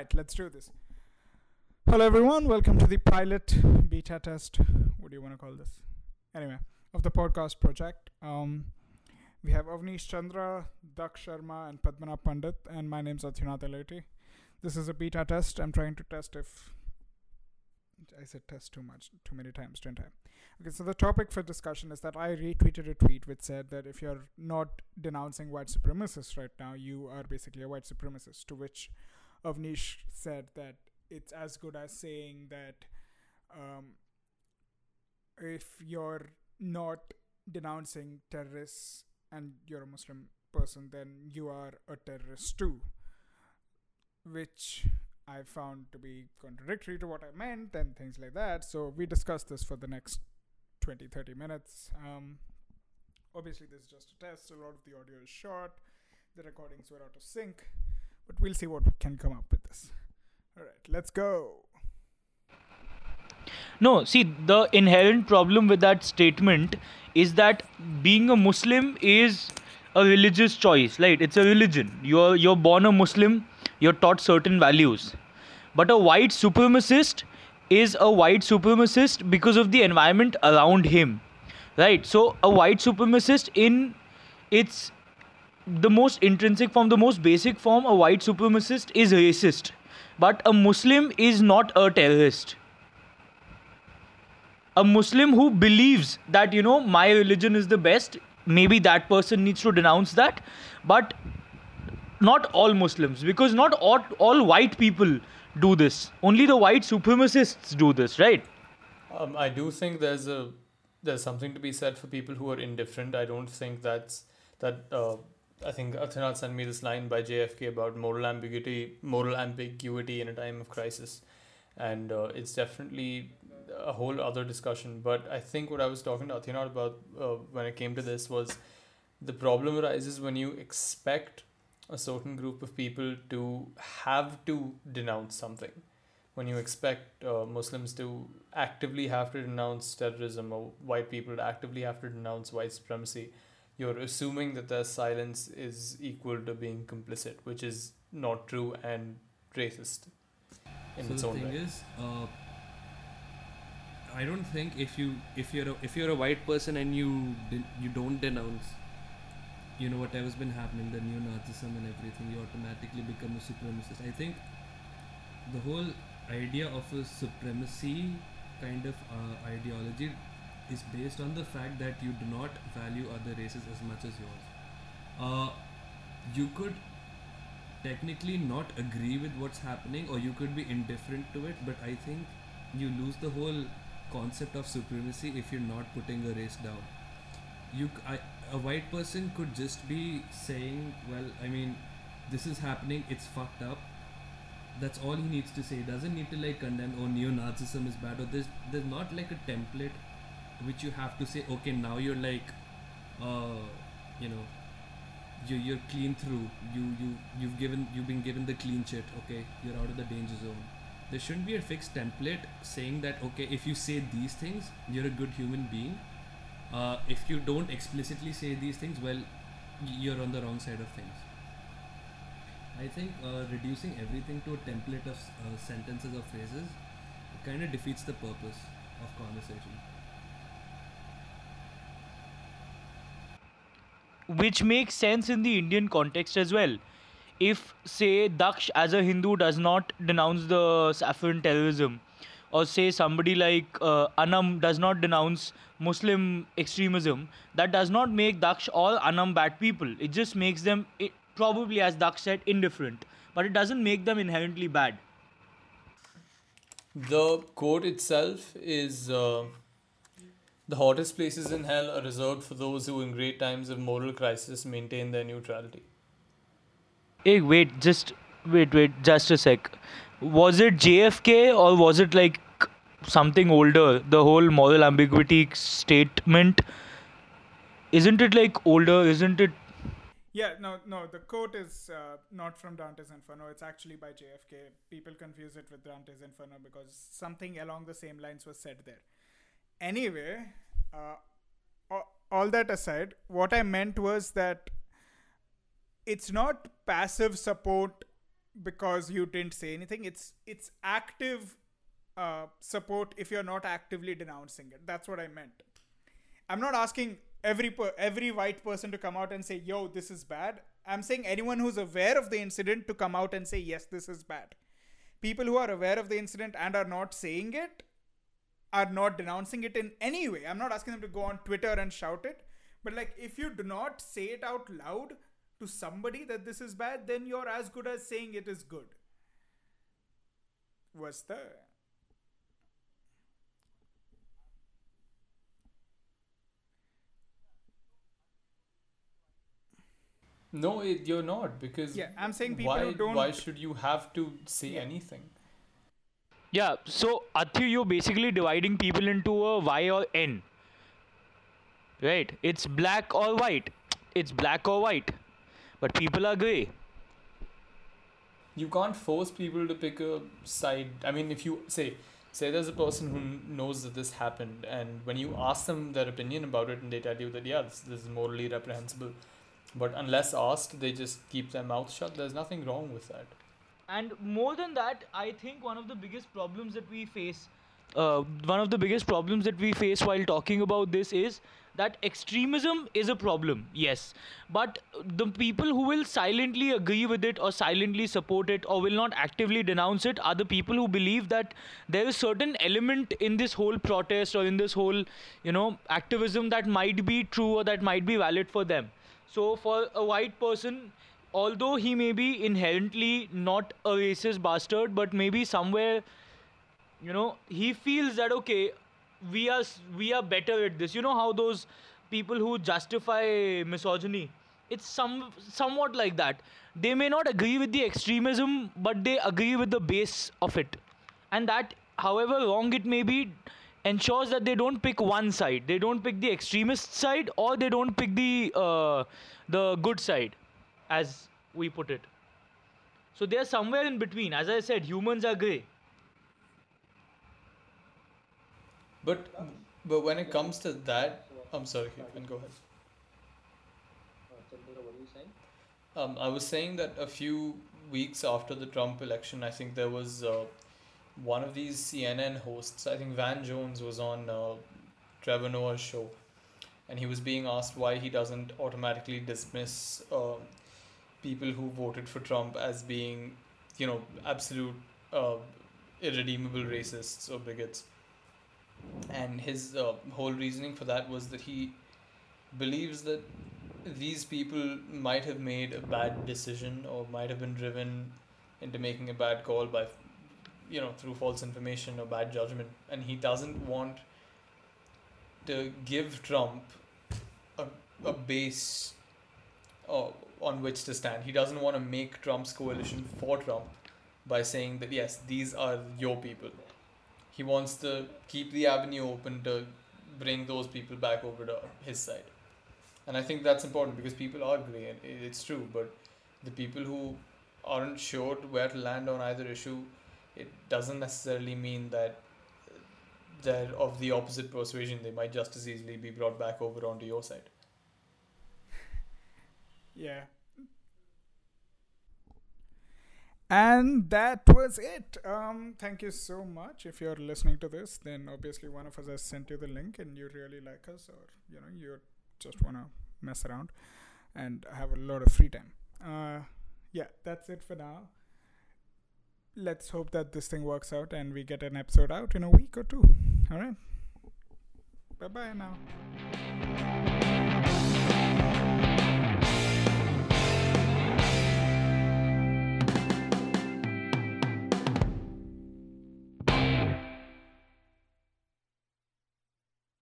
Right, let's do this. Hello, everyone. Welcome to the pilot beta test. What do you want to call this? Anyway, of the podcast project. Um, we have Avneesh Chandra, Daksh Sharma, and Padmanabh Pandit, and my name's Athyunnath Eleti. This is a beta test. I'm trying to test if I said test too much, too many times, didn't I? Okay, so the topic for discussion is that I retweeted a tweet which said that if you're not denouncing white supremacists right now, you are basically a white supremacist. To which Avneesh said that it's as good as saying that um, if you're not denouncing terrorists and you're a Muslim person, then you are a terrorist too. Which I found to be contradictory to what I meant and things like that. So we discussed this for the next 20 30 minutes. Um, obviously, this is just a test. A lot of the audio is short, the recordings were out of sync, but we'll see what can come up with this. All right, let's go. No, see, the inherent problem with that statement is that being a Muslim is a religious choice, right? It's a religion. You're you're born a Muslim, you're taught certain values. But a white supremacist is a white supremacist because of the environment around him. Right? So a white supremacist in its the most intrinsic form, the most basic form, a white supremacist is racist. But a Muslim is not a terrorist a Muslim who believes that, you know, my religion is the best, maybe that person needs to denounce that. But not all Muslims, because not all, all white people do this. Only the white supremacists do this, right? Um, I do think there's a there's something to be said for people who are indifferent. I don't think that's that. Uh, I think Athyunnath sent me this line by JFK about moral ambiguity, moral ambiguity in a time of crisis, and uh, it's definitely a whole other discussion. But I think what I was talking to Athyunnath about uh, when it came to this was the problem arises when you expect a certain group of people to have to denounce something. When you expect uh, Muslims to actively have to denounce terrorism or white people to actively have to denounce white supremacy, you're assuming that their silence is equal to being complicit, which is not true and racist in so its own way. the thing is, uh, I don't think if you if you're a, if you're a white person and you you don't denounce you know whatever's been happening the neo-Nazism and everything you automatically become a supremacist I think the whole idea of a supremacy kind of uh, ideology is based on the fact that you do not value other races as much as yours uh, you could technically not agree with what's happening or you could be indifferent to it but I think you lose the whole concept of supremacy if you're not putting a race down. You, I, a white person could just be saying, well, I mean, this is happening, it's fucked up. That's all he needs to say. He doesn't need to like condemn, oh, neo-Nazism is bad, or there's there's not like a template which you have to say, okay, now you're like, uh, you know, you you're clean through. You you you've given you've been given the clean shit. Okay, you're out of the danger zone there shouldn't be a fixed template saying that okay if you say these things you're a good human being uh, if you don't explicitly say these things well you're on the wrong side of things i think uh, reducing everything to a template of uh, sentences or phrases kind of defeats the purpose of conversation which makes sense in the indian context as well if say Daksh as a Hindu does not denounce the saffron terrorism, or say somebody like uh, Anam does not denounce Muslim extremism, that does not make Daksh all Anam bad people. It just makes them it, probably, as Daksh said, indifferent, but it doesn't make them inherently bad. The quote itself is. Uh the hottest places in hell are reserved for those who, in great times of moral crisis, maintain their neutrality. Hey, wait, just wait, wait, just a sec. Was it JFK or was it like something older? The whole moral ambiguity statement. Isn't it like older? Isn't it? Yeah, no, no. The quote is uh, not from Dante's Inferno. It's actually by JFK. People confuse it with Dante's Inferno because something along the same lines was said there. Anyway, uh, all that aside, what I meant was that it's not passive support because you didn't say anything. It's it's active uh, support if you're not actively denouncing it. That's what I meant. I'm not asking every per- every white person to come out and say, "Yo, this is bad." I'm saying anyone who's aware of the incident to come out and say, "Yes, this is bad." People who are aware of the incident and are not saying it are not denouncing it in any way. I'm not asking them to go on Twitter and shout it, but like if you do not say it out loud to somebody that this is bad, then you're as good as saying it is good. Was the No, it, you're not because Yeah, I'm saying people why who don't- why should you have to say Yeah. anything? Yeah, so Athu, you're basically dividing people into a Y or N. Right? It's black or white. It's black or white. But people are grey. You can't force people to pick a side. I mean, if you say say there's a person who knows that this happened, and when you ask them their opinion about it, and they tell you that yeah, this, this is morally reprehensible, but unless asked, they just keep their mouth shut. There's nothing wrong with that. And more than that, I think one of the biggest problems that we face, uh, one of the biggest problems that we face while talking about this is that extremism is a problem, yes. But the people who will silently agree with it or silently support it or will not actively denounce it are the people who believe that there is certain element in this whole protest or in this whole, you know, activism that might be true or that might be valid for them. So for a white person, although he may be inherently not a racist bastard, but maybe somewhere, you know, he feels that okay, we are we are better at this. You know how those people who justify misogyny, it's some somewhat like that. They may not agree with the extremism, but they agree with the base of it, and that, however wrong it may be. Ensures that they don't pick one side. They don't pick the extremist side, or they don't pick the uh, the good side as we put it. So they are somewhere in between. As I said, humans are grey. But but when it comes to that, I'm sorry, you can go ahead. Um, I was saying that a few weeks after the Trump election, I think there was uh, one of these CNN hosts. I think Van Jones was on uh, Trevor Noah's show, and he was being asked why he doesn't automatically dismiss uh, people who voted for Trump as being, you know, absolute uh, irredeemable racists or bigots. And his uh, whole reasoning for that was that he believes that these people might have made a bad decision or might have been driven into making a bad call by you know through false information or bad judgment and he doesn't want to give trump a, a base uh, on which to stand he doesn't want to make trump's coalition for trump by saying that yes these are your people he wants to keep the avenue open to bring those people back over to his side and I think that's important because people are grey, and it's true. But the people who aren't sure where to land on either issue, it doesn't necessarily mean that they're of the opposite persuasion. They might just as easily be brought back over onto your side. Yeah. And that was it. Um, thank you so much. If you're listening to this, then obviously one of us has sent you the link, and you really like us, or you know you just wanna mess around and have a lot of free time. Uh, yeah, that's it for now. Let's hope that this thing works out and we get an episode out in a week or two. All right. Bye bye now.